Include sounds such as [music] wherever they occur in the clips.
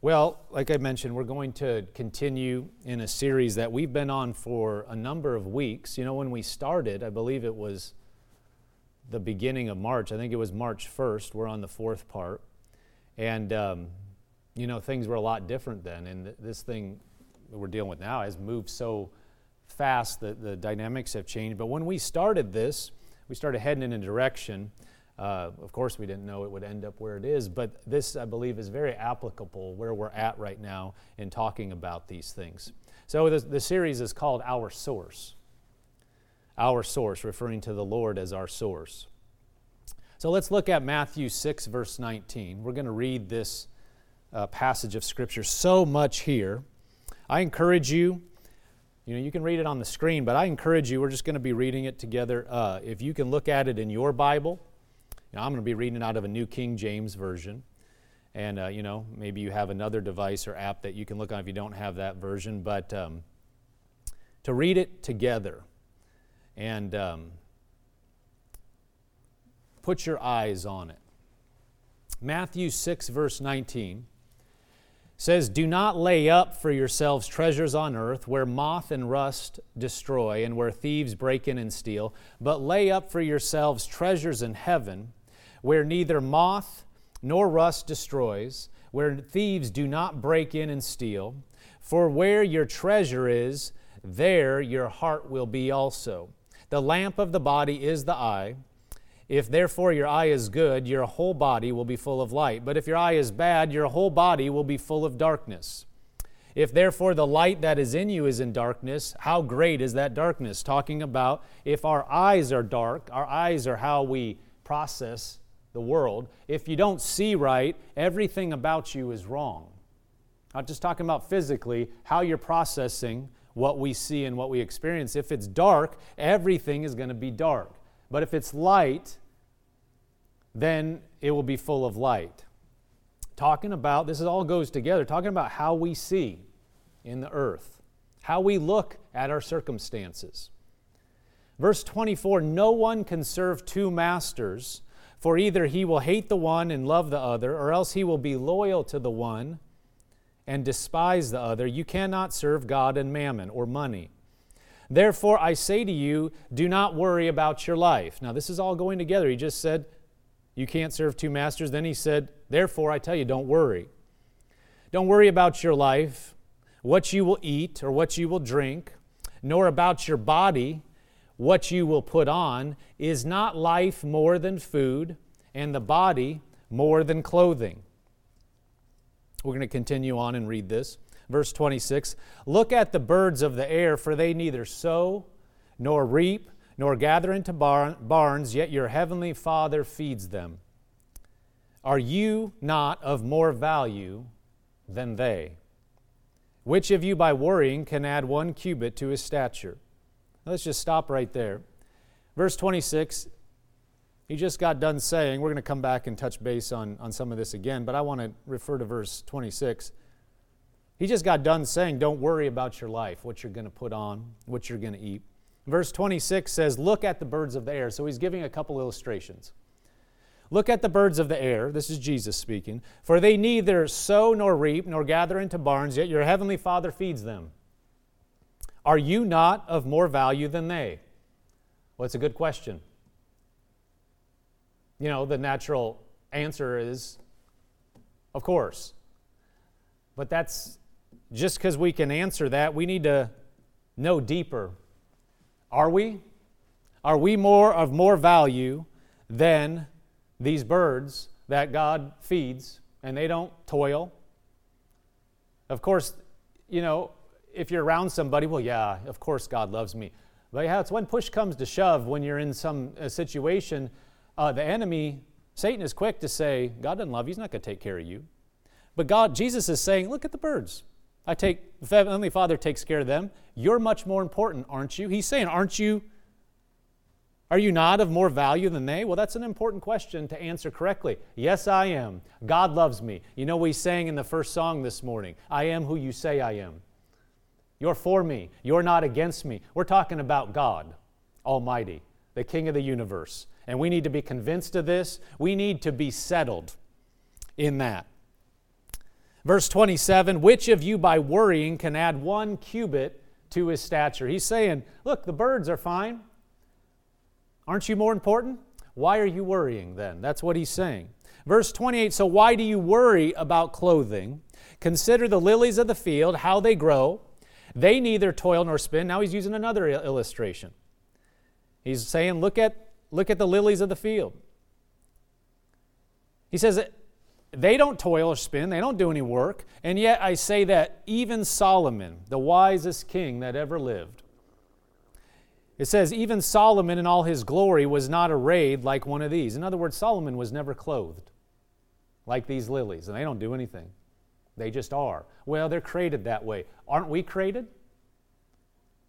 Well, like I mentioned, we're going to continue in a series that we've been on for a number of weeks. You know, when we started, I believe it was the beginning of March. I think it was March 1st. We're on the fourth part. And, um, you know, things were a lot different then. And th- this thing that we're dealing with now has moved so fast that the dynamics have changed. But when we started this, we started heading in a direction uh, of course, we didn't know it would end up where it is, but this, I believe, is very applicable where we're at right now in talking about these things. So, the, the series is called Our Source. Our Source, referring to the Lord as our source. So, let's look at Matthew 6, verse 19. We're going to read this uh, passage of Scripture. So much here. I encourage you you know, you can read it on the screen, but I encourage you, we're just going to be reading it together. Uh, if you can look at it in your Bible, now, I'm going to be reading out of a New King James Version. And, uh, you know, maybe you have another device or app that you can look on if you don't have that version. But um, to read it together and um, put your eyes on it. Matthew 6, verse 19 says, Do not lay up for yourselves treasures on earth where moth and rust destroy and where thieves break in and steal, but lay up for yourselves treasures in heaven where neither moth nor rust destroys, where thieves do not break in and steal. For where your treasure is, there your heart will be also. The lamp of the body is the eye. If therefore your eye is good, your whole body will be full of light. But if your eye is bad, your whole body will be full of darkness. If therefore the light that is in you is in darkness, how great is that darkness? Talking about if our eyes are dark, our eyes are how we process the world. If you don't see right, everything about you is wrong. Not just talking about physically, how you're processing what we see and what we experience. If it's dark, everything is going to be dark. But if it's light, then it will be full of light. Talking about, this all goes together, talking about how we see in the earth, how we look at our circumstances. Verse 24 No one can serve two masters. For either he will hate the one and love the other, or else he will be loyal to the one and despise the other. You cannot serve God and mammon or money. Therefore, I say to you, do not worry about your life. Now, this is all going together. He just said, You can't serve two masters. Then he said, Therefore, I tell you, don't worry. Don't worry about your life, what you will eat or what you will drink, nor about your body what you will put on, is not life more than food, and the body more than clothing? We're going to continue on and read this. Verse 26 Look at the birds of the air, for they neither sow nor reap nor gather into barns, yet your heavenly Father feeds them. Are you not of more value than they? Which of you by worrying can add one cubit to his stature? Let's just stop right there. Verse 26, he just got done saying, we're going to come back and touch base on, on some of this again, but I want to refer to verse 26. He just got done saying, don't worry about your life, what you're going to put on, what you're going to eat. Verse 26 says, Look at the birds of the air. So he's giving a couple illustrations. Look at the birds of the air. This is Jesus speaking. For they neither sow nor reap nor gather into barns, yet your heavenly Father feeds them. Are you not of more value than they? Well, it's a good question. You know, the natural answer is, of course. But that's just because we can answer that, we need to know deeper. Are we? Are we more of more value than these birds that God feeds and they don't toil? Of course, you know, if you're around somebody, well, yeah, of course God loves me. But yeah, it's when push comes to shove, when you're in some situation, uh, the enemy, Satan, is quick to say, God doesn't love you. He's not going to take care of you. But God, Jesus is saying, look at the birds. I take, the Heavenly Father takes care of them. You're much more important, aren't you? He's saying, aren't you? Are you not of more value than they? Well, that's an important question to answer correctly. Yes, I am. God loves me. You know, we sang in the first song this morning I am who you say I am. You're for me. You're not against me. We're talking about God Almighty, the King of the universe. And we need to be convinced of this. We need to be settled in that. Verse 27 Which of you by worrying can add one cubit to his stature? He's saying, Look, the birds are fine. Aren't you more important? Why are you worrying then? That's what he's saying. Verse 28 So why do you worry about clothing? Consider the lilies of the field, how they grow. They neither toil nor spin. Now he's using another illustration. He's saying, Look at, look at the lilies of the field. He says, they don't toil or spin, they don't do any work, and yet I say that even Solomon, the wisest king that ever lived, it says, even Solomon in all his glory was not arrayed like one of these. In other words, Solomon was never clothed like these lilies, and they don't do anything. They just are. Well, they're created that way. Aren't we created?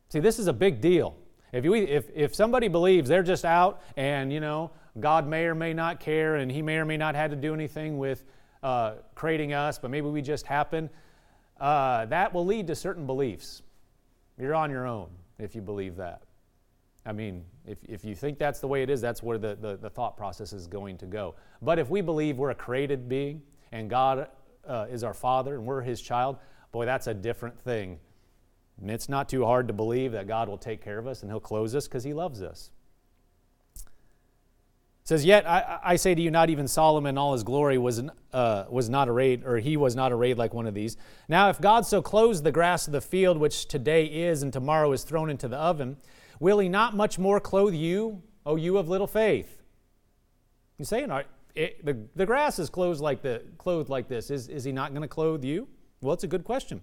See, this is a big deal. If, you, if, if somebody believes they're just out and, you know, God may or may not care, and He may or may not have to do anything with uh, creating us, but maybe we just happen. Uh, that will lead to certain beliefs. You're on your own if you believe that. I mean, if, if you think that's the way it is, that's where the, the, the thought process is going to go. But if we believe we're a created being and God uh, is our Father and we're His child, boy, that's a different thing. And it's not too hard to believe that God will take care of us and He'll close us because He loves us says, Yet I, I, say to you, not even Solomon in all his glory was, uh, was not arrayed, or he was not arrayed like one of these. Now, if God so clothes the grass of the field, which today is and tomorrow is thrown into the oven, will he not much more clothe you, O you of little faith? He's saying, it, the, the grass is clothed like, the, clothed like this. Is, is he not going to clothe you? Well, it's a good question.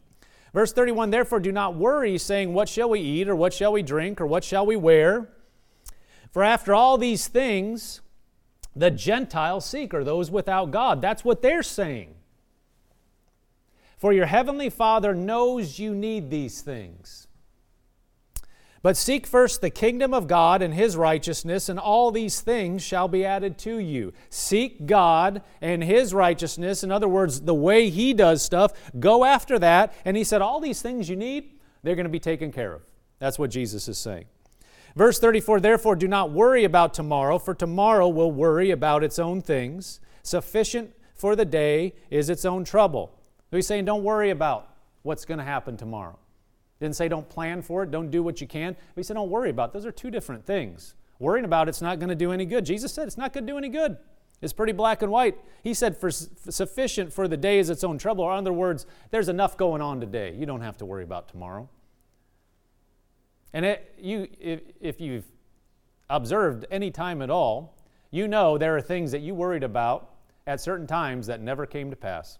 Verse 31 Therefore, do not worry, saying, What shall we eat, or what shall we drink, or what shall we wear? For after all these things, the Gentiles seek, or those without God. That's what they're saying. For your heavenly Father knows you need these things. But seek first the kingdom of God and his righteousness, and all these things shall be added to you. Seek God and his righteousness. In other words, the way he does stuff, go after that. And he said, All these things you need, they're going to be taken care of. That's what Jesus is saying. Verse 34 Therefore, do not worry about tomorrow, for tomorrow will worry about its own things. Sufficient for the day is its own trouble. So he's saying, don't worry about what's going to happen tomorrow. Didn't say don't plan for it, don't do what you can. But he said, don't worry about it. Those are two different things. Worrying about it's not going to do any good. Jesus said it's not going to do any good. It's pretty black and white. He said, for sufficient for the day is its own trouble. Or, in other words, there's enough going on today. You don't have to worry about tomorrow. And it, you, if, if you've observed any time at all, you know there are things that you worried about at certain times that never came to pass.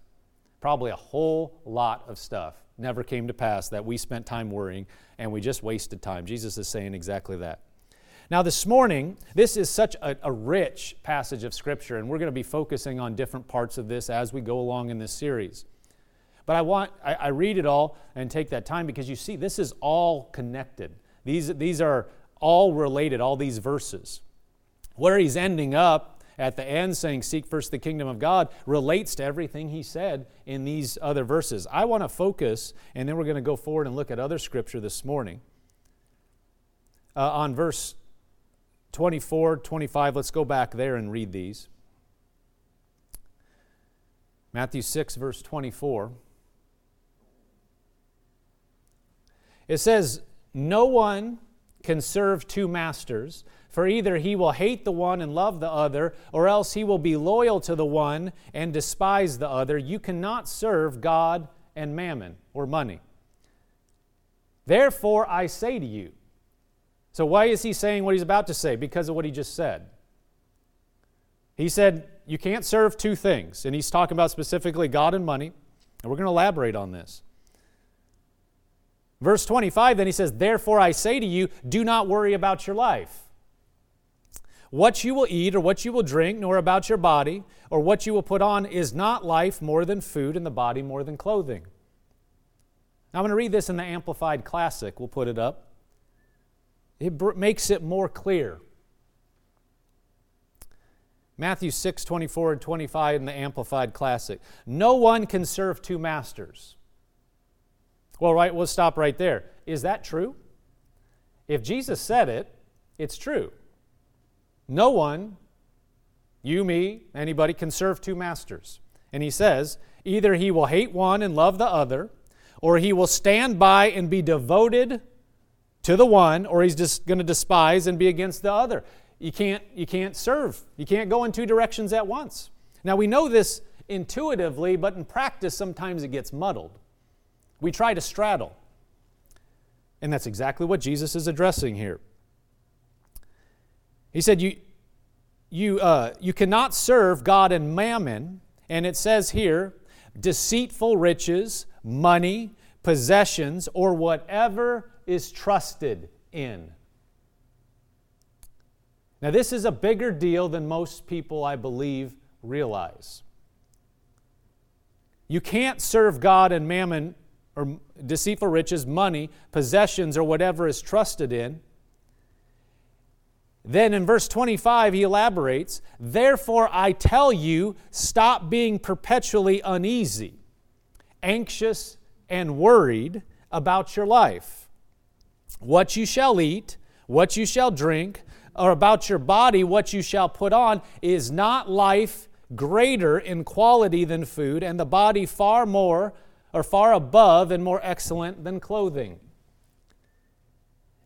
Probably a whole lot of stuff never came to pass that we spent time worrying and we just wasted time. Jesus is saying exactly that. Now, this morning, this is such a, a, rich passage of Scripture, and we're going to be focusing on different parts of this as we go along in this series. But I want, I, I read it all and take that time because you see, this is all connected. These, these are all related, all these verses. Where he's ending up at the end saying, Seek first the kingdom of God, relates to everything he said in these other verses. I want to focus, and then we're going to go forward and look at other scripture this morning. Uh, on verse 24, 25, let's go back there and read these. Matthew 6, verse 24. It says, no one can serve two masters, for either he will hate the one and love the other, or else he will be loyal to the one and despise the other. You cannot serve God and mammon or money. Therefore, I say to you. So, why is he saying what he's about to say? Because of what he just said. He said, You can't serve two things. And he's talking about specifically God and money. And we're going to elaborate on this. Verse 25, then he says, Therefore I say to you, do not worry about your life. What you will eat or what you will drink, nor about your body or what you will put on, is not life more than food and the body more than clothing. Now I'm going to read this in the Amplified Classic. We'll put it up. It br- makes it more clear. Matthew 6, 24 and 25 in the Amplified Classic. No one can serve two masters. Well, right, we'll stop right there. Is that true? If Jesus said it, it's true. No one, you, me, anybody, can serve two masters. And he says, Either he will hate one and love the other, or he will stand by and be devoted to the one, or he's just going to despise and be against the other. You can't, you can't serve. You can't go in two directions at once. Now, we know this intuitively, but in practice, sometimes it gets muddled. We try to straddle. And that's exactly what Jesus is addressing here. He said, You, you, uh, you cannot serve God and mammon. And it says here, deceitful riches, money, possessions, or whatever is trusted in. Now, this is a bigger deal than most people, I believe, realize. You can't serve God and mammon or deceitful riches, money, possessions, or whatever is trusted in. Then in verse 25, he elaborates, Therefore I tell you, stop being perpetually uneasy, anxious, and worried about your life. What you shall eat, what you shall drink, or about your body, what you shall put on, is not life greater in quality than food, and the body far more or far above and more excellent than clothing.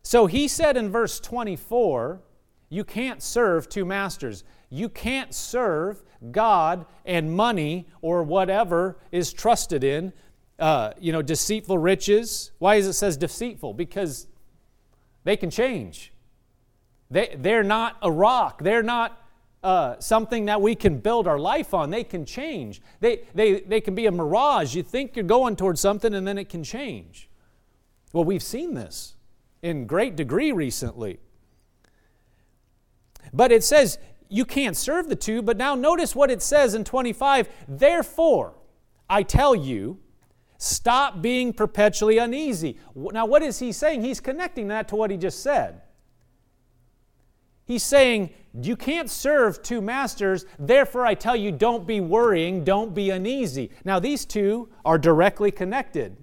So he said in verse 24, you can't serve two masters. You can't serve God and money or whatever is trusted in. Uh, you know, deceitful riches. Why is it says deceitful? Because they can change. They, they're not a rock. They're not uh, something that we can build our life on. They can change. They, they, they can be a mirage. You think you're going towards something and then it can change. Well, we've seen this in great degree recently. But it says you can't serve the two. But now notice what it says in 25. Therefore, I tell you, stop being perpetually uneasy. Now, what is he saying? He's connecting that to what he just said. He's saying, You can't serve two masters, therefore I tell you, don't be worrying, don't be uneasy. Now, these two are directly connected.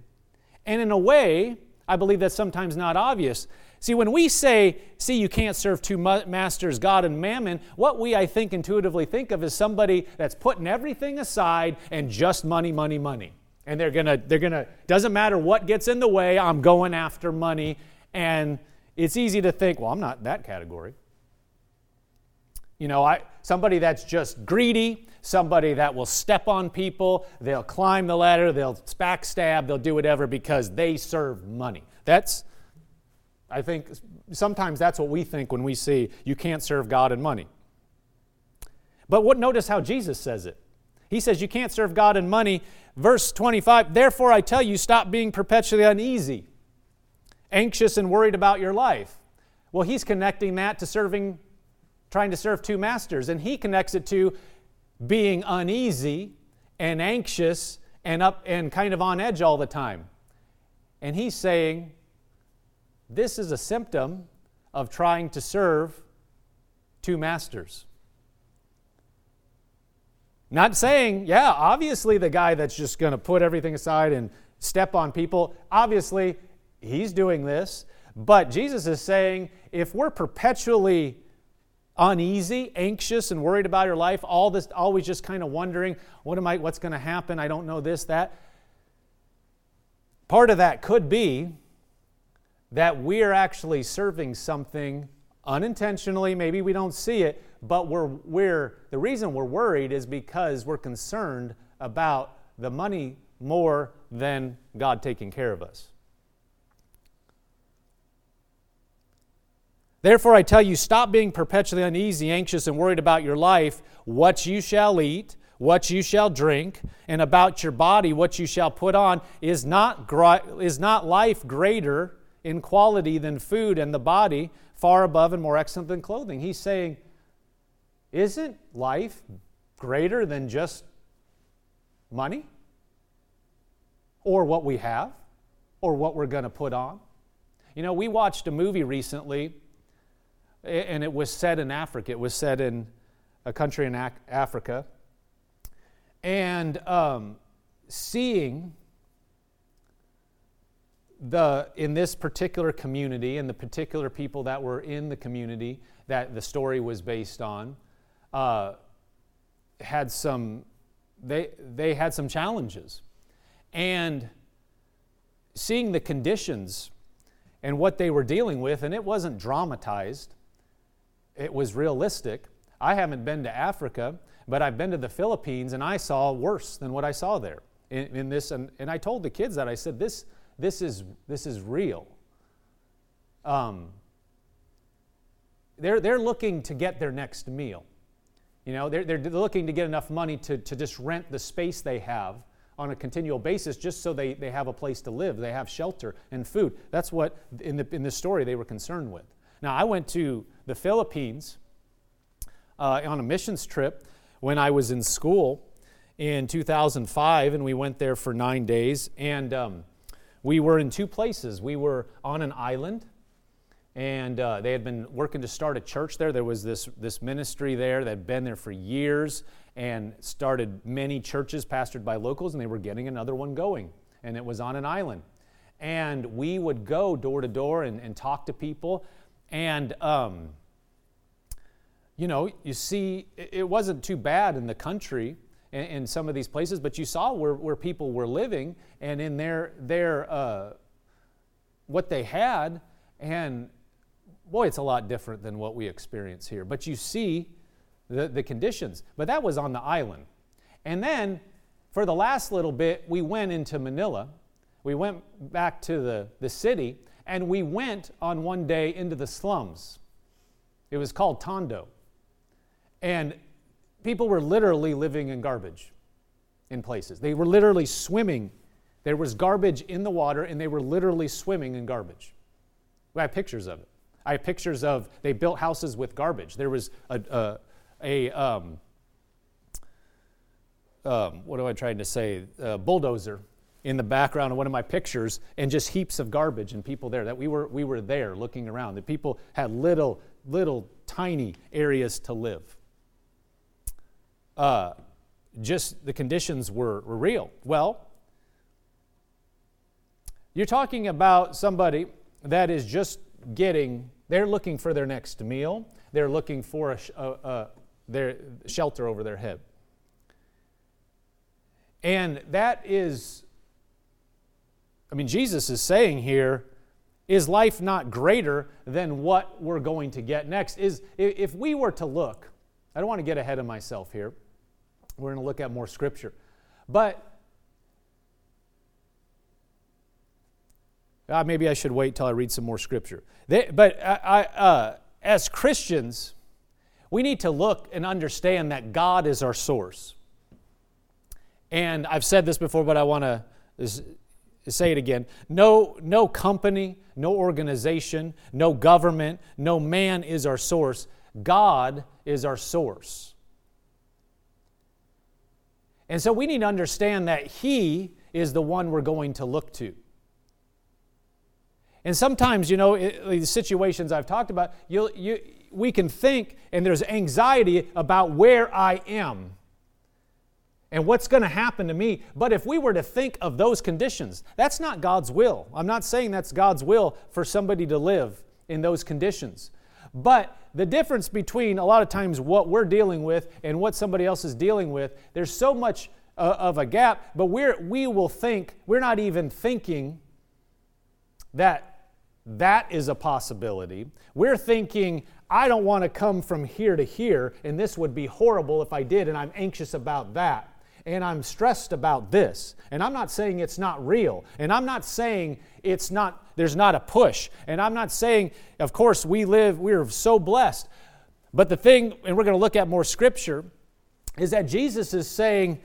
And in a way, I believe that's sometimes not obvious. See, when we say, see, you can't serve two masters, God and mammon, what we, I think, intuitively think of is somebody that's putting everything aside and just money, money, money. And they're gonna, they're gonna, doesn't matter what gets in the way, I'm going after money. And it's easy to think, well, I'm not that category. You know, I, somebody that's just greedy, somebody that will step on people, they'll climb the ladder, they'll backstab, they'll do whatever because they serve money. That's, I think sometimes that's what we think when we see you can't serve God and money. But what notice how Jesus says it. He says you can't serve God and money. Verse 25, therefore I tell you, stop being perpetually uneasy, anxious and worried about your life. Well, he's connecting that to serving, trying to serve two masters, and he connects it to being uneasy and anxious and up and kind of on edge all the time. And he's saying, this is a symptom of trying to serve two masters. Not saying, yeah, obviously the guy that's just going to put everything aside and step on people, obviously he's doing this. But Jesus is saying if we're perpetually uneasy, anxious, and worried about your life, all this always just kind of wondering, what am I, what's going to happen? I don't know this, that. Part of that could be that we're actually serving something unintentionally, maybe we don't see it, but we're, we're, the reason we're worried is because we're concerned about the money more than God taking care of us. Therefore, I tell you, stop being perpetually uneasy, anxious, and worried about your life, what you shall eat, what you shall drink, and about your body, what you shall put on. Is not, is not life greater in quality than food and the body far above and more excellent than clothing. He's saying, Isn't life greater than just money? Or what we have? Or what we're going to put on? You know, we watched a movie recently, and it was set in Africa. It was set in a country in Africa. And um, seeing the, in this particular community and the particular people that were in the community that the story was based on uh, had some they, they had some challenges. And seeing the conditions and what they were dealing with, and it wasn't dramatized, it was realistic. I haven't been to Africa, but I've been to the Philippines and I saw worse than what I saw there in, in this. And, and I told the kids that I said, this, this, is, this is real. Um, they're, they're looking to get their next meal. You know, they're, they're looking to get enough money to, to just rent the space they have on a continual basis just so they, they have a place to live, they have shelter and food. That's what, in, the, in this story, they were concerned with. Now, I went to the Philippines uh, on a missions trip when I was in school in 2005, and we went there for nine days. And um, we were in two places. We were on an island, and uh, they had been working to start a church there. There was this, this ministry there that had been there for years, and started many churches pastored by locals, and they were getting another one going. And it was on an island. And we would go door to door and, and talk to people. And, um, you know, you see, it wasn't too bad in the country in, in some of these places, but you saw where, where people were living and in their, their uh, what they had. And boy, it's a lot different than what we experience here. But you see the, the conditions. But that was on the island. And then for the last little bit, we went into Manila. We went back to the, the city, and we went on one day into the slums. It was called Tondo. And people were literally living in garbage in places. They were literally swimming. There was garbage in the water, and they were literally swimming in garbage. I have pictures of it. I have pictures of they built houses with garbage. There was a, a, a um, um, what am I trying to say? A bulldozer in the background of one of my pictures, and just heaps of garbage and people there. That we were we were there looking around. The people had little little tiny areas to live. Uh, just the conditions were, were real. Well, you're talking about somebody that is just getting, they're looking for their next meal, they're looking for a, a, a, their shelter over their head. And that is, I mean, Jesus is saying here, is life not greater than what we're going to get next? Is if we were to look, I don't want to get ahead of myself here. We're going to look at more scripture. But uh, maybe I should wait till I read some more scripture. They, but I, I, uh, as Christians, we need to look and understand that God is our source. And I've said this before, but I want to say it again. No, no company, no organization, no government, no man is our source. God is our source. And so we need to understand that He is the one we're going to look to. And sometimes, you know, the situations I've talked about, you, you, we can think and there's anxiety about where I am and what's going to happen to me. But if we were to think of those conditions, that's not God's will. I'm not saying that's God's will for somebody to live in those conditions. But the difference between a lot of times what we're dealing with and what somebody else is dealing with, there's so much uh, of a gap, but we're, we will think, we're not even thinking that that is a possibility. We're thinking, I don't want to come from here to here, and this would be horrible if I did, and I'm anxious about that. And I'm stressed about this. And I'm not saying it's not real. And I'm not saying it's not, there's not a push. And I'm not saying, of course, we live, we're so blessed. But the thing, and we're going to look at more scripture, is that Jesus is saying,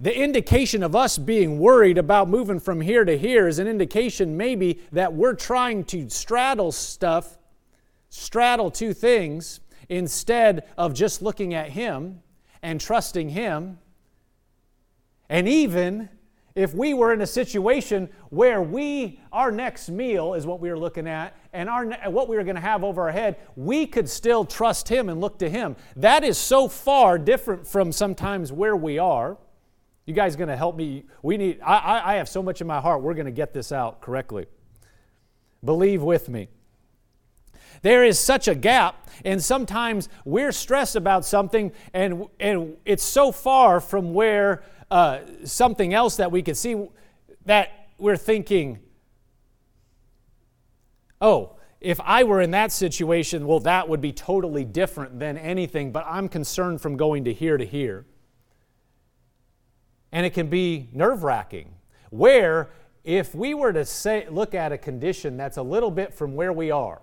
the indication of us being worried about moving from here to here is an indication maybe that we're trying to straddle stuff, straddle two things, instead of just looking at Him and trusting Him. And even if we were in a situation where we our next meal is what we were looking at and our what we were going to have over our head we could still trust him and look to him that is so far different from sometimes where we are you guys going to help me? We need, I, I have so much in my heart. We're going to get this out correctly. Believe with me. There is such a gap, and sometimes we're stressed about something, and, and it's so far from where uh, something else that we could see that we're thinking, oh, if I were in that situation, well, that would be totally different than anything, but I'm concerned from going to here to here. And it can be nerve wracking. Where, if we were to say, look at a condition that's a little bit from where we are,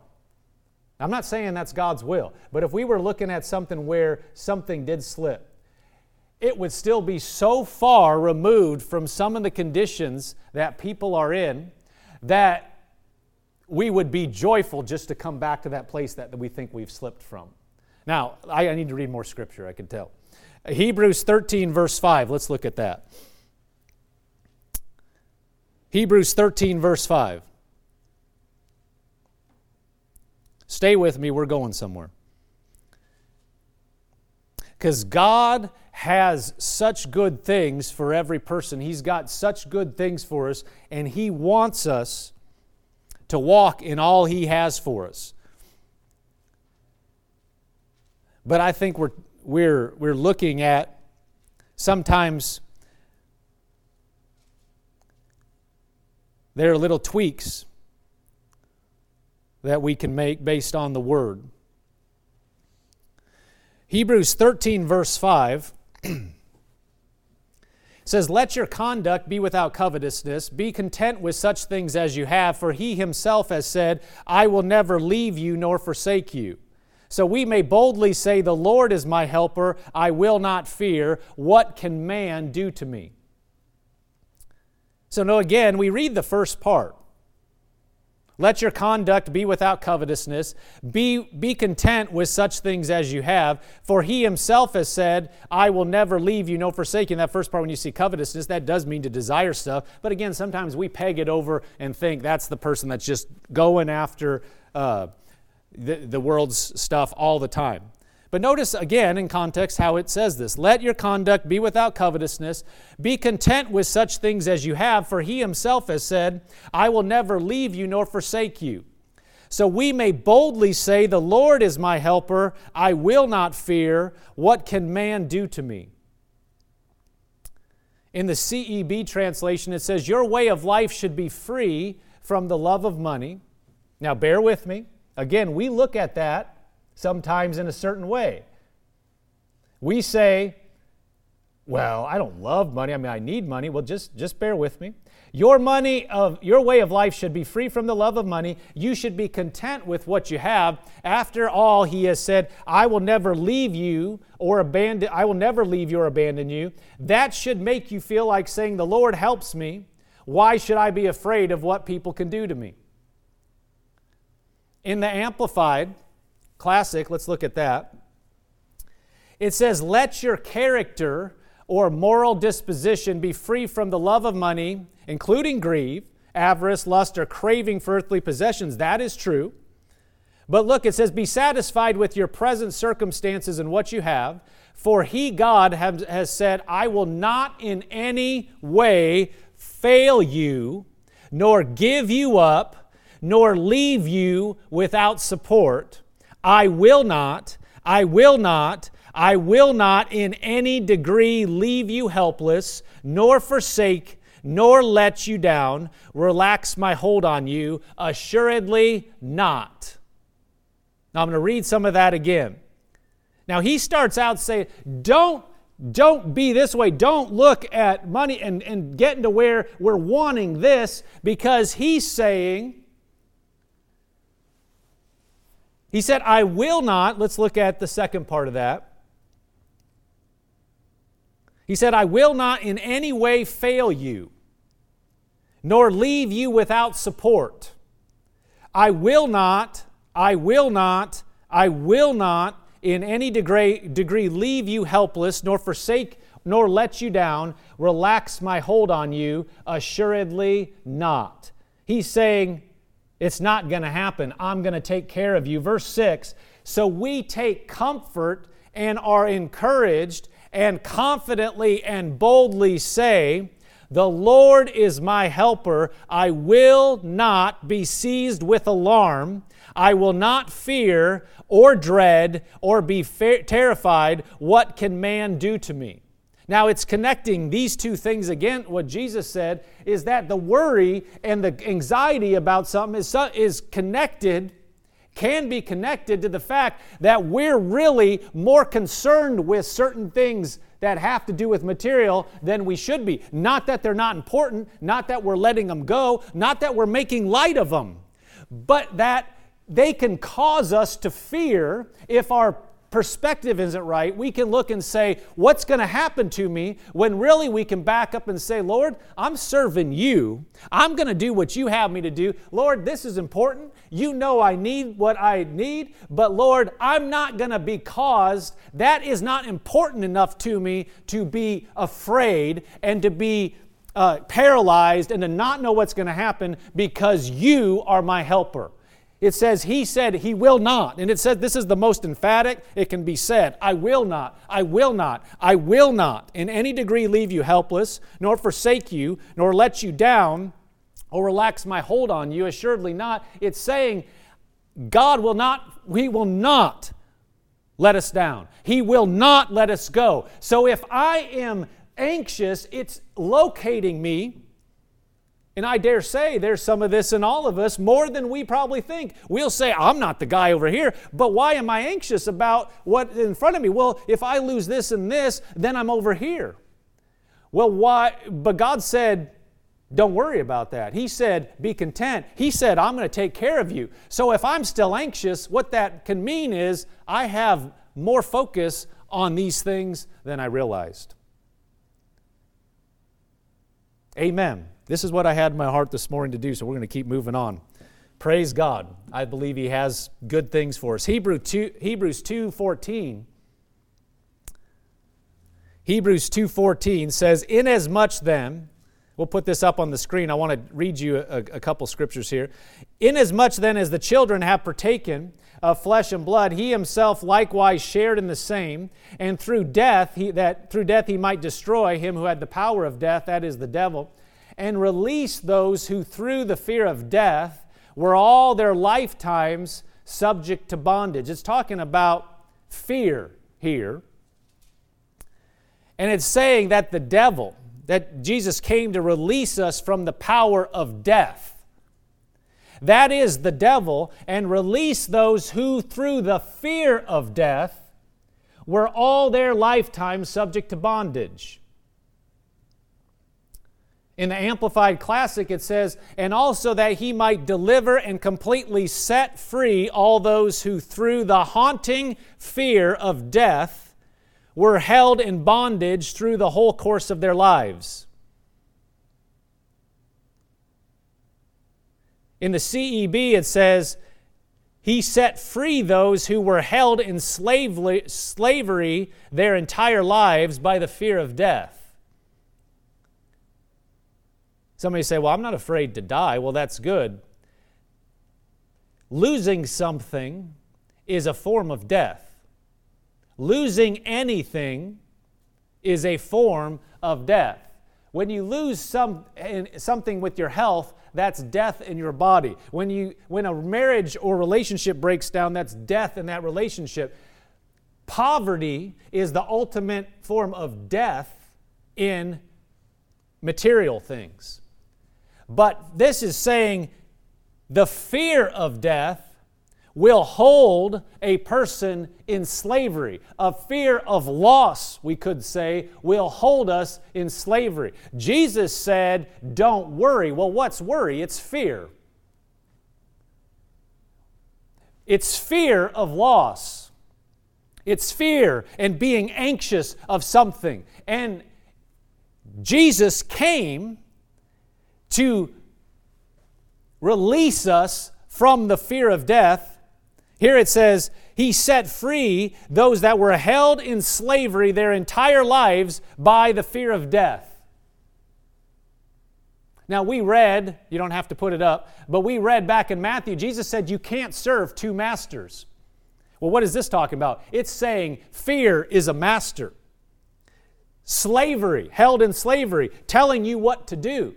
I'm not saying that's God's will, but if we were looking at something where something did slip, it would still be so far removed from some of the conditions that people are in that we would be joyful just to come back to that place that we think we've slipped from. Now, I, need to read more scripture, I can tell. Hebrews 13, verse 5. Let's look at that. Hebrews 13, verse 5. Stay with me, we're going somewhere. Because God has such good things for every person. He's got such good things for us, and He wants us to walk in all He has for us. But I think we're, we're, we're looking at sometimes there are little tweaks that we can make based on the Word. Hebrews 13, verse 5 [clears throat] says, Let your conduct be without covetousness. Be content with such things as you have, for he himself has said, I will never leave you nor forsake you. So we may boldly say, The Lord is my helper. I will not fear. What can man do to me? So, no, again, we read the first part. Let your conduct be without covetousness. Be, be content with such things as you have. For he himself has said, I will never leave you, no forsaking. That first part, when you see covetousness, that does mean to desire stuff. But again, sometimes we peg it over and think that's the person that's just going after uh, the, the world's stuff all the time. But notice again in context how it says this Let your conduct be without covetousness. Be content with such things as you have, for he himself has said, I will never leave you nor forsake you. So we may boldly say, The Lord is my helper. I will not fear. What can man do to me? In the CEB translation, it says, Your way of life should be free from the love of money. Now, bear with me. Again, we look at that sometimes in a certain way. We say, well, I don't love money. I mean, I need money. Well, just, just bear with me. Your money of your way of life should be free from the love of money. You should be content with what you have. After all, he has said, I will never leave you or abandon I will never leave you or abandon you. That should make you feel like saying, The Lord helps me. Why should I be afraid of what people can do to me? In the Amplified, Classic, let's look at that. It says, Let your character or moral disposition be free from the love of money, including greed, avarice, lust, or craving for earthly possessions. That is true. But look, it says, Be satisfied with your present circumstances and what you have, for He, God, has said, I will not in any way fail you, nor give you up, nor leave you without support. I will not, I will not, I will not in any degree leave you helpless, nor forsake, nor let you down, relax my hold on you, assuredly not. Now I'm going to read some of that again. Now he starts out saying, Don't don't be this way. Don't look at money and, and getting to where we're wanting this because he's saying, He said, I will not. Let's look at the second part of that. He said, I will not in any way fail you, nor leave you without support. I will not, I will not, I will not in any degree, degree leave you helpless, nor forsake, nor let you down, relax my hold on you, assuredly not. He's saying, it's not going to happen. I'm going to take care of you. Verse 6 So we take comfort and are encouraged and confidently and boldly say, The Lord is my helper. I will not be seized with alarm. I will not fear or dread or be fa- terrified. What can man do to me? Now, it's connecting these two things again. What Jesus said is that the worry and the anxiety about something is, is connected, can be connected to the fact that we're really more concerned with certain things that have to do with material than we should be. Not that they're not important, not that we're letting them go, not that we're making light of them, but that they can cause us to fear if our perspective isn't right, we can look and say, What's going to happen to me? When really we can back up and say, Lord, I'm serving you. I'm going to do what you have me to do. Lord, this is important. You know I need what I need, but Lord, I'm not going to be caused. That is not important enough to me to be afraid and to be uh, paralyzed and to not know what's going to happen because you are my helper. It says, He said, He will not. And it says, this is the most emphatic it can be said I will not, I will not, I will not in any degree leave you helpless, nor forsake you, nor let you down, or relax my hold on you. Assuredly not. It's saying, God will not, He will not let us down. He will not let us go. So if I am anxious, it's locating me and I dare say there's some of this in all of us more than we probably think. We'll say, I'm not the guy over here, but why am I anxious about what in front of me? Well, if I lose this and this, then I'm over here. Well, why? But God said, don't worry about that. He said, be content. He said, I'm going to take care of you. So if I'm still anxious, what that can mean is I have more focus on these things than I realized. Amen. This is what I had in my heart this morning to do, so we're going to keep moving on. Praise God. I believe He has good things for us. Hebrew 2, Hebrews 2.14 Hebrews 2.14 says, Inasmuch then, we'll put this up on the screen. I want to read you a, a couple scriptures here. Inasmuch then as the children have partaken of flesh and blood, he himself likewise shared in the same, and through death, he, that through death he might destroy him who had the power of death, that is the devil, and release those who, through the fear of death, were all their lifetimes subject to bondage. It's talking about fear here. And it's saying that the devil, that Jesus came to release us from the power of death. That is the devil, and release those who, through the fear of death, were all their lifetime subject to bondage. In the Amplified Classic, it says, and also that he might deliver and completely set free all those who, through the haunting fear of death, were held in bondage through the whole course of their lives. In the CEB, it says, He set free those who were held in slavery their entire lives by the fear of death. Somebody say, Well, I'm not afraid to die. Well, that's good. Losing something is a form of death. Losing anything is a form of death. When you lose some, something with your health, that's death in your body. When, you, when a marriage or relationship breaks down, that's death in that relationship. Poverty is the ultimate form of death in material things. But this is saying the fear of death will hold a person in slavery. A fear of loss, we could say, will hold us in slavery. Jesus said, Don't worry. Well, what's worry? It's fear. It's fear of loss. It's fear and being anxious of something. And Jesus came to release us from the fear of death. Here it says, He set free those that were held in slavery their entire lives by the fear of death. Now, we read, you don't have to put it up, but we read back in Matthew, Jesus said, You can't serve two masters. Well, what is this talking about? It's saying fear is a master. Slavery, held in slavery, telling you what to do.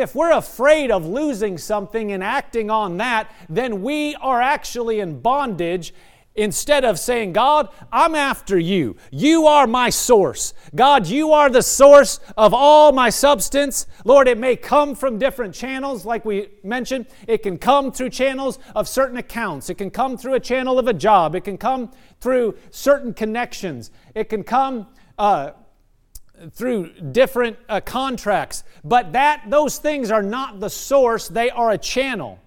If we're afraid of losing something and acting on that, then we are actually in bondage Instead of saying, God, I'm after you. You are my source. God, you are the source of all my substance. Lord, it may come from different channels, like we mentioned. It can come through channels of certain accounts. It can come through a channel of a job. It can come through certain connections. It can come uh, through different uh, contracts. But that those things are not the source, they are a channel.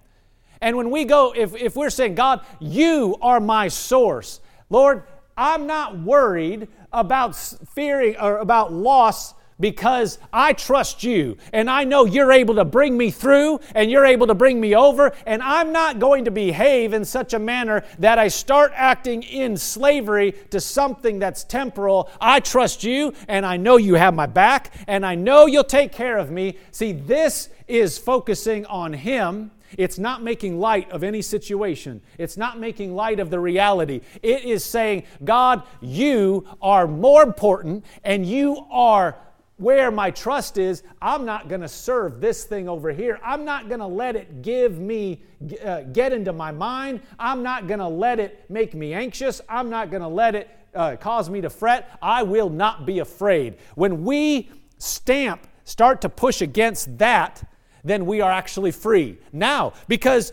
And when we go, if, if we're saying, God, you are my source, Lord, I'm not worried about fearing or about loss because I trust you and I know you're able to bring me through and you're able to bring me over. And I'm not going to behave in such a manner that I start acting in slavery to something that's temporal. I trust you and I know you have my back and I know you'll take care of me. See, this is focusing on Him it's not making light of any situation. It's not making light of the reality. It is saying, God, you are more important and you are where my trust is. I'm not going to serve this thing over here. I'm not going to let it give me, uh, get into my mind. I'm not going to let it make me anxious. I'm not going to let it uh, cause me to fret. I will not be afraid. When we stamp, start to push against that, then we are actually free. Now, because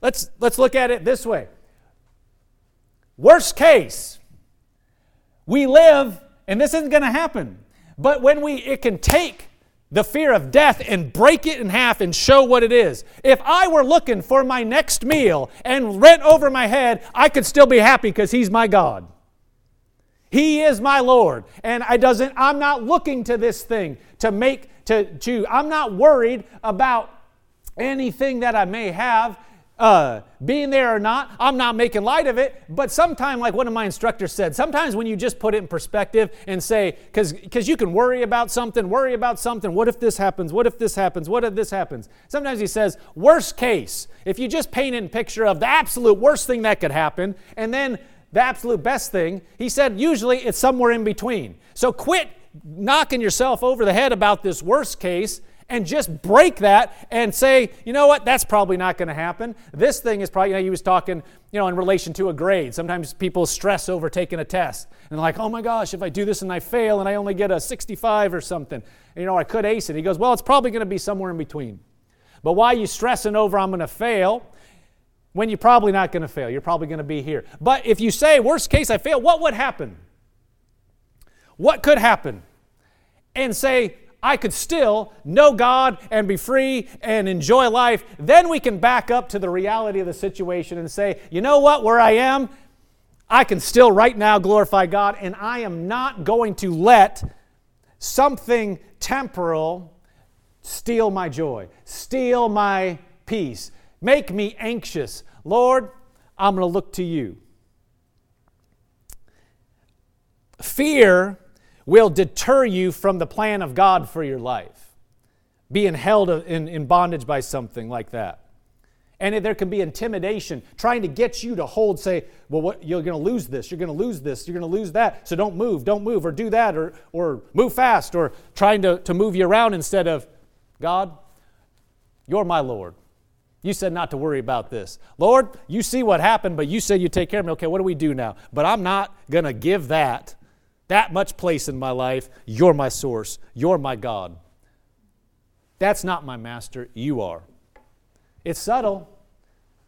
let's, let's look at it this way. Worst case, we live, and this isn't going to happen, but when we, it can take the fear of death and break it in half and show what it is. If I were looking for my next meal and rent over my head, I could still be happy because He's my God. He is my Lord. And I doesn't, I'm not looking to this thing to make to, to I'm not worried about anything that I may have uh, being there or not. I'm not making light of it. But sometimes, like one of my instructors said, sometimes when you just put it in perspective and say, because because you can worry about something, worry about something. What if this happens? What if this happens? What if this happens? Sometimes he says, worst case. If you just paint in picture of the absolute worst thing that could happen, and then the absolute best thing, he said, usually it's somewhere in between. So quit knocking yourself over the head about this worst case and just break that and say, you know what, that's probably not going to happen. This thing is probably, you know, he was talking, you know, in relation to a grade. Sometimes people stress over taking a test and like, oh my gosh, if I do this and I fail and I only get a 65 or something, you know, I could ace it. He goes, well, it's probably going to be somewhere in between. But why are you stressing over I'm going to fail when you're probably not going to fail? You're probably going to be here. But if you say, worst case, I fail, what would happen? what could happen and say, I could still know God and be free and enjoy life, then we can back up to the reality of the situation and say, you know what, where I am, I can still right now glorify God, and I am not going to let something temporal steal my joy, steal my peace, make me anxious. Lord, I'm going to look to you. Fear will deter you from the plan of God for your life, being held in, in bondage by something like that. And there can be intimidation trying to get you to hold, say, well, what, you're going to lose this, you're going to lose this, you're going to lose that, so don't move, don't move, or do that, or, or move fast, or trying to, to move you around instead of, God, you're my Lord. You said not to worry about this. Lord, you see what happened, but you said you take care of me. Okay, what do we do now? But I'm not going to give that that much place in my life. You're my source. You're my God. That's not my master. You are. It's subtle.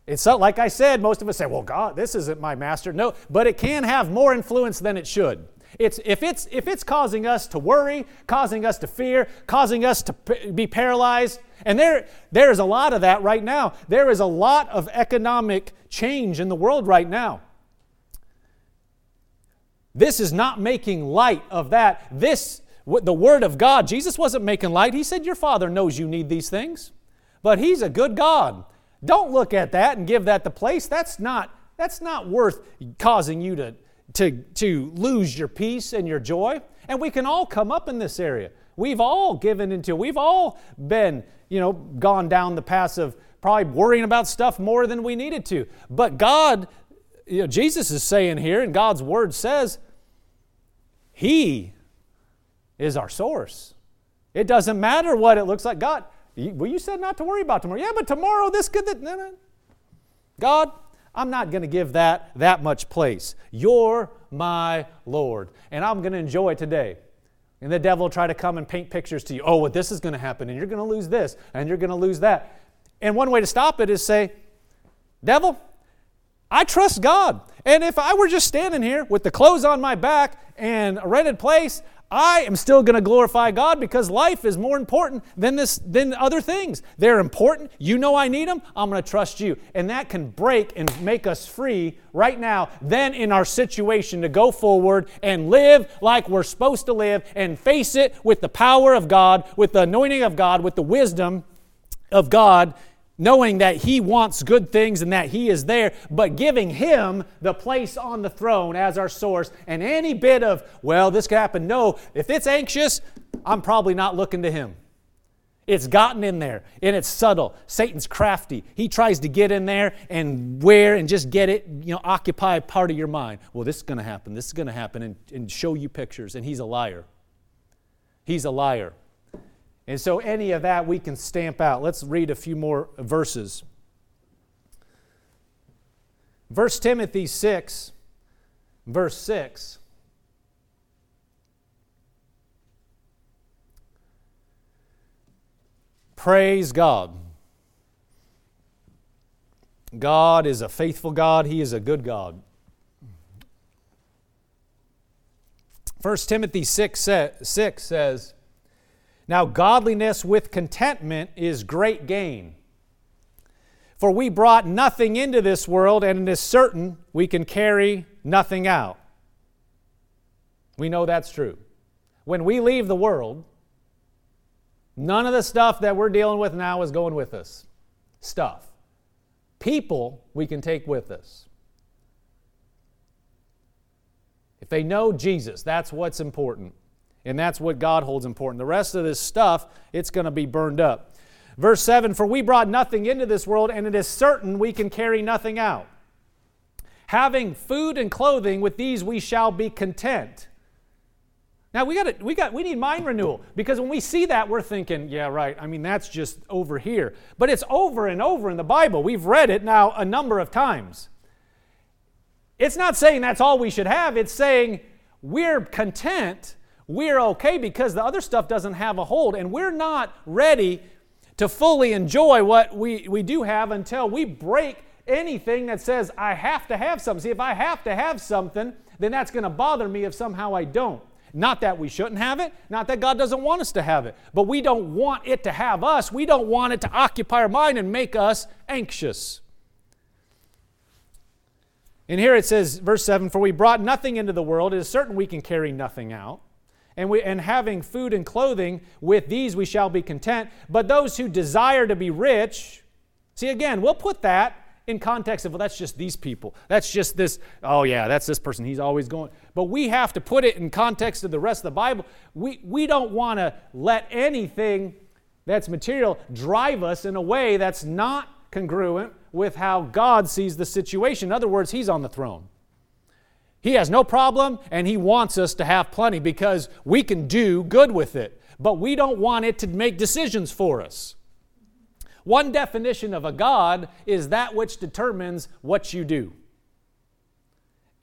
It's subtle. like I said, most of us say, well, God, this isn't my master. No, but it can have more influence than it should. It's, if, it's, if it's causing us to worry, causing us to fear, causing us to p- be paralyzed, and there, there is a lot of that right now. There is a lot of economic change in the world right now. This is not making light of that. This, the Word of God, Jesus wasn't making light. He said, Your Father knows you need these things, but He's a good God. Don't look at that and give that the place. That's not, that's not worth causing you to, to, to lose your peace and your joy. And we can all come up in this area. We've all given into, we've all been, you know, gone down the path of probably worrying about stuff more than we needed to. But God, you know, Jesus is saying here, and God's word says, he is our source. It doesn't matter what it looks like. God, Well, you said not to worry about tomorrow. Yeah, but tomorrow, this could. That, no, no. God, I'm not going to give that that much place. You're my Lord, and I'm going to enjoy today. And the devil will try to come and paint pictures to you. Oh, well, this is going to happen, and you're going to lose this, and you're going to lose that. And one way to stop it is say, Devil, I trust God. And if I were just standing here with the clothes on my back and a rented place, I am still going to glorify God because life is more important than this than other things. They're important. You know I need them. I'm going to trust you. And that can break and make us free right now then in our situation to go forward and live like we're supposed to live and face it with the power of God, with the anointing of God, with the wisdom of God knowing that He wants good things and that He is there, but giving Him the place on the throne as our source. And any bit of, well, this could happen, no, if it's anxious, I'm probably not looking to Him. It's gotten in there and it's subtle. Satan's crafty. He tries to get in there and wear and just get it, you know, occupy part of your mind. Well, this is going to happen. This is going to happen and, and show you pictures. And he's a liar. He's a liar. And so any of that we can stamp out. Let's read a few more verses. 1 Timothy 6, verse 6. Praise God. God is a faithful God, He is a good God. 1 Timothy 6, 6 says, now, godliness with contentment is great gain. For we brought nothing into this world, and it is certain we can carry nothing out. We know that's true. When we leave the world, none of the stuff that we're dealing with now is going with us. Stuff. People we can take with us. If they know Jesus, that's what's important. And that's what God holds important. The rest of this stuff, it's going to be burned up. Verse 7 For we brought nothing into this world, and it is certain we can carry nothing out. Having food and clothing, with these we shall be content. Now we got we got we need mind renewal because when we see that we're thinking, yeah, right. I mean that's just over here. But it's over and over in the Bible. We've read it now a number of times. It's not saying that's all we should have. It's saying we're content we're okay because the other stuff doesn't have a hold, and we're not ready to fully enjoy what we, we do have until we break anything that says, I have to have something. See, if I have to have something, then that's going to bother me if somehow I don't. Not that we shouldn't have it, not that God doesn't want us to have it, but we don't want it to have us. We don't want it to occupy our mind and make us anxious. And here it says, verse 7 For we brought nothing into the world, it is certain we can carry nothing out and, we, and having food and clothing, with these we shall be content. But those who desire to be rich, see again, we'll put that in context of, well, that's just these people. That's just this, oh yeah, that's this person. He's always going. But we have to put it in context of the rest of the Bible. We, we don't want to let anything that's material drive us in a way that's not congruent with how God sees the situation. In other words, He's on the throne. He has no problem and He wants us to have plenty because we can do good with it. But we don't want it to make decisions for us. One definition of a God is that which determines what you do.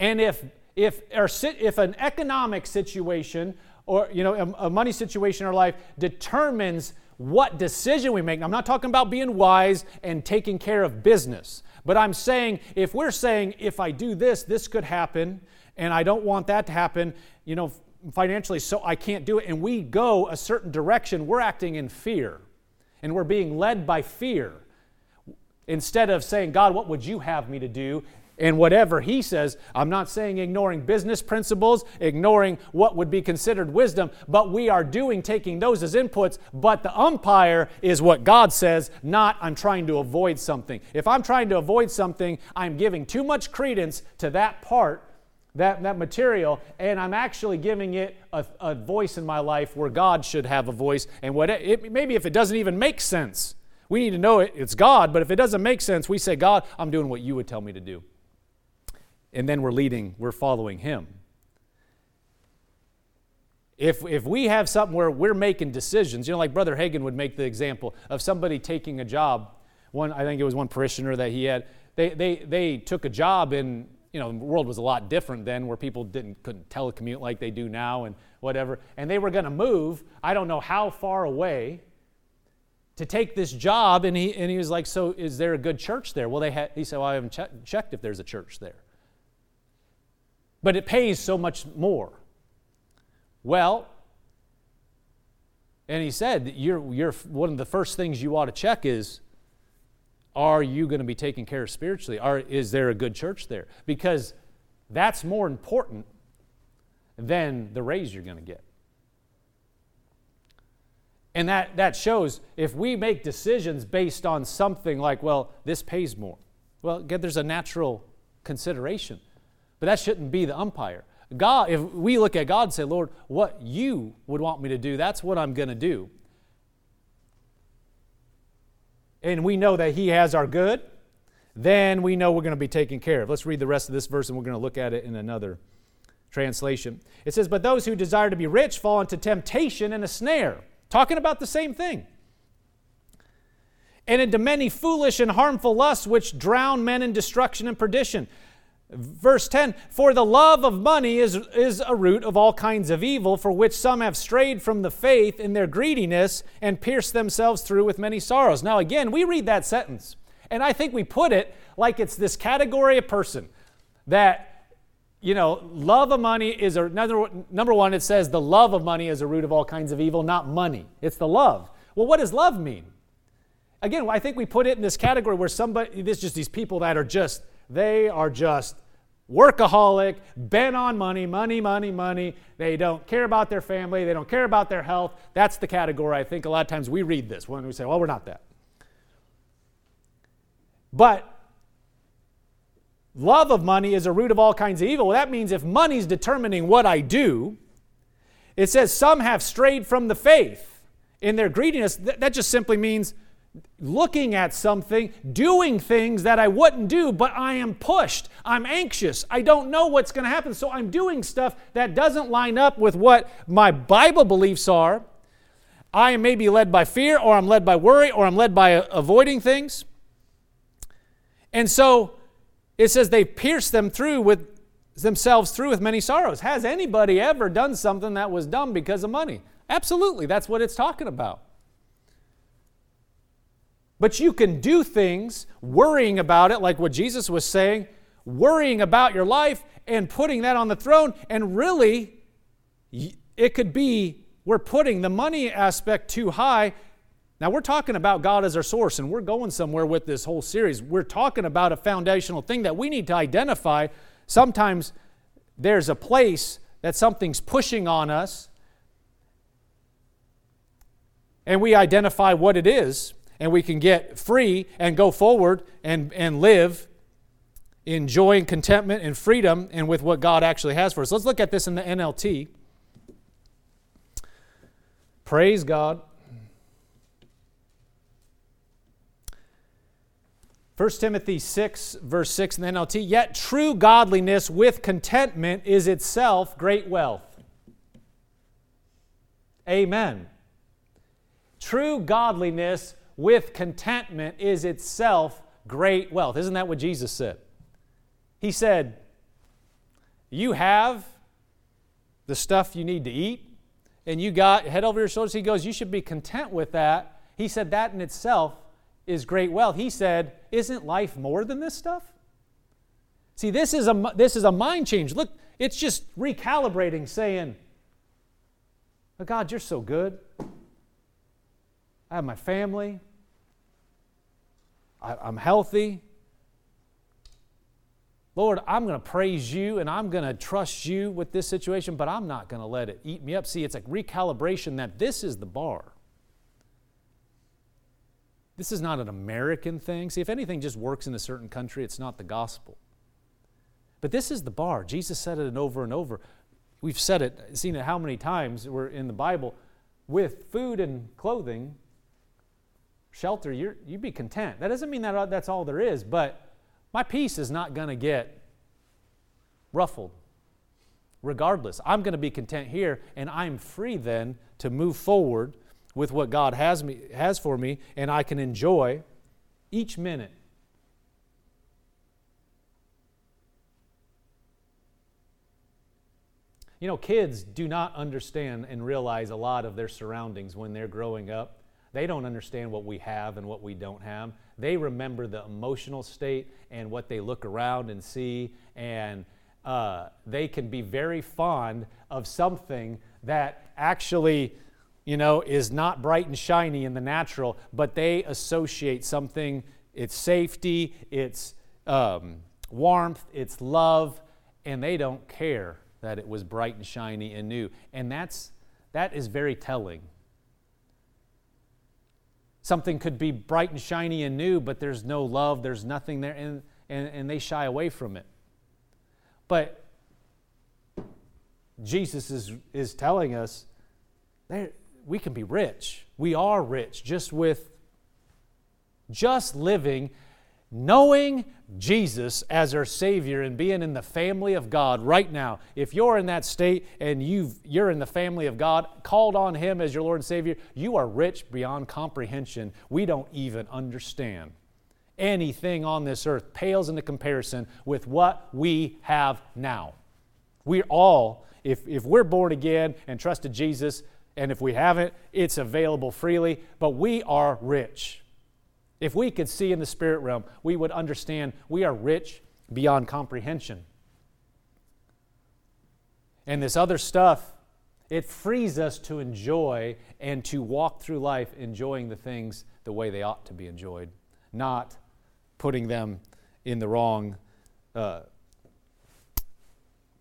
And if, if, or if an economic situation or you know, a, a money situation in our life determines what decision we make, I'm not talking about being wise and taking care of business. But I'm saying, if we're saying, if I do this, this could happen, and I don't want that to happen, you know, financially, so I can't do it, and we go a certain direction, we're acting in fear. And we're being led by fear. Instead of saying, God, what would you have me to do? And whatever he says, I'm not saying ignoring business principles, ignoring what would be considered wisdom, but we are doing taking those as inputs. But the umpire is what God says, not I'm trying to avoid something. If I'm trying to avoid something, I'm giving too much credence to that part, that, that material, and I'm actually giving it a, a voice in my life where God should have a voice. And what it, maybe if it doesn't even make sense, we need to know it, it's God, but if it doesn't make sense, we say, God, I'm doing what you would tell me to do and then we're leading, we're following Him. if, if we have something where we're making decisions, you know, like Brother Hagin would make the example of somebody taking a job. One, I think it was one parishioner that he had. They, they, they took a job in, you know, the world was a lot different then where people didn't, couldn't telecommute like they do now and whatever. And they were going to move, I don't know how far away, to take this job. And he, and he was like, So is there a good church there? Well, they had, he said, Well, I haven't che- checked if there's a church there. But it pays so much more. Well, and he said, you're, you're, one of the first things you ought to check is are you going to be taken care of spiritually? Are, is there a good church there? Because that's more important than the raise you're going to get. And that, that shows if we make decisions based on something like, well, this pays more, well, again, there's a natural consideration. But that shouldn't be the umpire. God, if we look at God and say, Lord, what you would want me to do, that's what I'm going to do. And we know that He has our good, then we know we're going to be taken care of. Let's read the rest of this verse and we're going to look at it in another translation. It says, But those who desire to be rich fall into temptation and a snare. Talking about the same thing. And into many foolish and harmful lusts which drown men in destruction and perdition. Verse 10 For the love of money is, is a root of all kinds of evil, for which some have strayed from the faith in their greediness and pierced themselves through with many sorrows. Now, again, we read that sentence, and I think we put it like it's this category of person that you know, love of money is a number, number one, it says the love of money is a root of all kinds of evil, not money. It's the love. Well, what does love mean? Again, I think we put it in this category where somebody, this just these people that are just, they are just workaholic, bent on money, money, money, money. They don't care about their family, they don't care about their health. That's the category I think a lot of times we read this when we say, well, we're not that. But love of money is a root of all kinds of evil. Well, that means if money's determining what I do, it says some have strayed from the faith in their greediness. That just simply means looking at something, doing things that I wouldn't do, but I am pushed. I'm anxious. I don't know what's going to happen. So I'm doing stuff that doesn't line up with what my Bible beliefs are. I am maybe led by fear, or I'm led by worry, or I'm led by uh, avoiding things. And so it says they pierced them through with themselves through with many sorrows. Has anybody ever done something that was dumb because of money? Absolutely. That's what it's talking about. But you can do things worrying about it, like what Jesus was saying, worrying about your life and putting that on the throne. And really, it could be we're putting the money aspect too high. Now, we're talking about God as our source, and we're going somewhere with this whole series. We're talking about a foundational thing that we need to identify. Sometimes there's a place that something's pushing on us, and we identify what it is and we can get free and go forward and, and live in joy and contentment and freedom and with what God actually has for us. Let's look at this in the NLT. Praise God. 1 Timothy 6, verse 6 in the NLT, yet true godliness with contentment is itself great wealth. Amen. True godliness with contentment is itself great wealth. Isn't that what Jesus said? He said, You have the stuff you need to eat, and you got head over your shoulders. He goes, You should be content with that. He said, That in itself is great wealth. He said, Isn't life more than this stuff? See, this is a, this is a mind change. Look, it's just recalibrating, saying, oh God, you're so good. I have my family. I, I'm healthy. Lord, I'm going to praise you and I'm going to trust you with this situation, but I'm not going to let it eat me up. See, it's a recalibration that this is the bar. This is not an American thing. See, if anything just works in a certain country, it's not the gospel. But this is the bar. Jesus said it over and over. We've said it, seen it how many times we're in the Bible. With food and clothing, shelter, you would be content. That doesn't mean that that's all there is, but my peace is not going to get ruffled regardless. I'm going to be content here, and I'm free then to move forward with what God has, me, has for me, and I can enjoy each minute. You know, kids do not understand and realize a lot of their surroundings when they're growing up. They don't understand what we have and what we don't have. They remember the emotional state and what they look around and see and uh, they can be very fond of something that actually, you know, is not bright and shiny in the natural, but they associate something, it's safety, it's um, warmth, it's love, and they don't care that it was bright and shiny and new. And that's, that is very telling. Something could be bright and shiny and new, but there's no love, there's nothing there, and, and, and they shy away from it. But Jesus is, is telling us we can be rich. We are rich just with just living, knowing Jesus as our Savior and being in the family of God right now. If you're in that state and you you're in the family of God, called on Him as your Lord and Savior, you are rich beyond comprehension. We don't even understand anything on this earth pales into comparison with what we have now. We're all, if, if we're born again and trusted Jesus, and if we haven't, it's available freely, but we are rich. If we could see in the spirit realm, we would understand we are rich beyond comprehension. And this other stuff, it frees us to enjoy and to walk through life enjoying the things the way they ought to be enjoyed, not putting them in the wrong uh,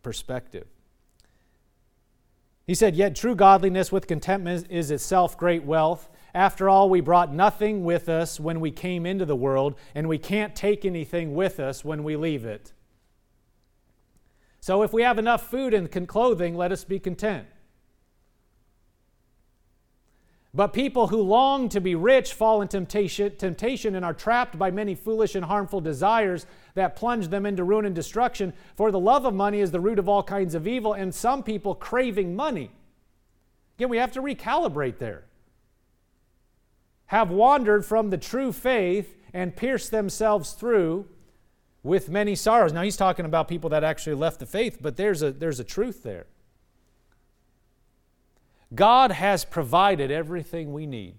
perspective. He said, Yet true godliness with contentment is itself great wealth. After all, we brought nothing with us when we came into the world, and we can't take anything with us when we leave it. So if we have enough food and clothing, let us be content. But people who long to be rich fall in temptation, temptation and are trapped by many foolish and harmful desires that plunge them into ruin and destruction. For the love of money is the root of all kinds of evil, and some people craving money. Again, we have to recalibrate there. Have wandered from the true faith and pierced themselves through with many sorrows. Now, he's talking about people that actually left the faith, but there's a, there's a truth there. God has provided everything we need.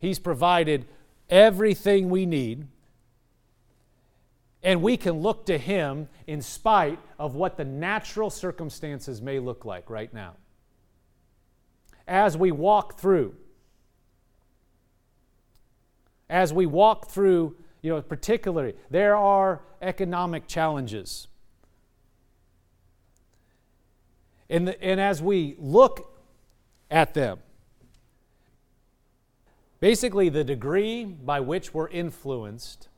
He's provided everything we need. And we can look to Him in spite of what the natural circumstances may look like right now. As we walk through, as we walk through, you know, particularly, there are economic challenges. And, the, and as we look at them, basically the degree by which we're influenced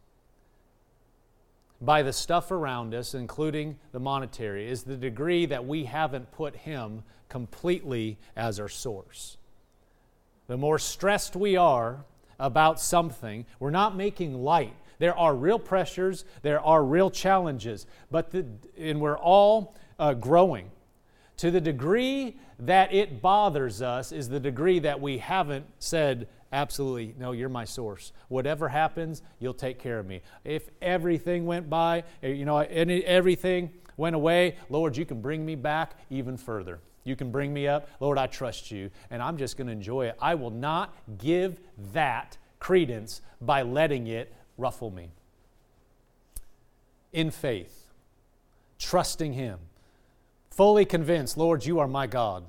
by the stuff around us, including the monetary, is the degree that we haven't put Him completely as our source. The more stressed we are about something, we're not making light. There are real pressures, there are real challenges, but the, and we're all uh, growing. To the degree that it bothers us is the degree that we haven't said, absolutely, no, you're my source. Whatever happens, you'll take care of me. If everything went by, eh, you know, everything went away, Lord, you can bring me back even further. You can bring me up. Lord, I trust you, and I'm just going to enjoy it. I will not give that credence by letting it ruffle me. In faith, trusting Him fully convinced, Lord, you are my God.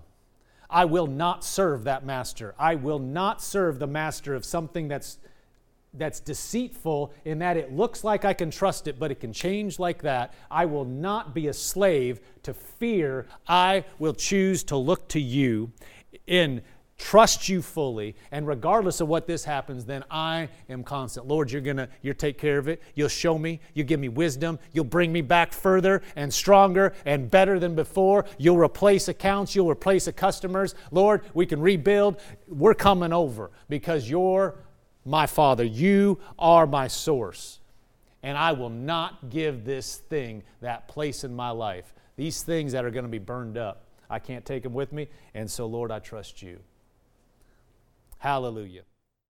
I will not serve that master. I will not serve the master of something that's that's deceitful in that it looks like I can trust it, but it can change like that. I will not be a slave to fear. I will choose to look to you in trust you fully. And regardless of what this happens then i am constant. Lord you're gonna you'll take care of it. You'll show me. You'll give me wisdom. You'll bring me back further and stronger and better than before. You'll replace accounts. You'll replace the customers. Lord we can rebuild. We're coming over because you're my father you are my source and i will not give this thing that place in my life these things that are going to be burned up. I can't take them with me, and so, Lord, I trust you. Hallelujah.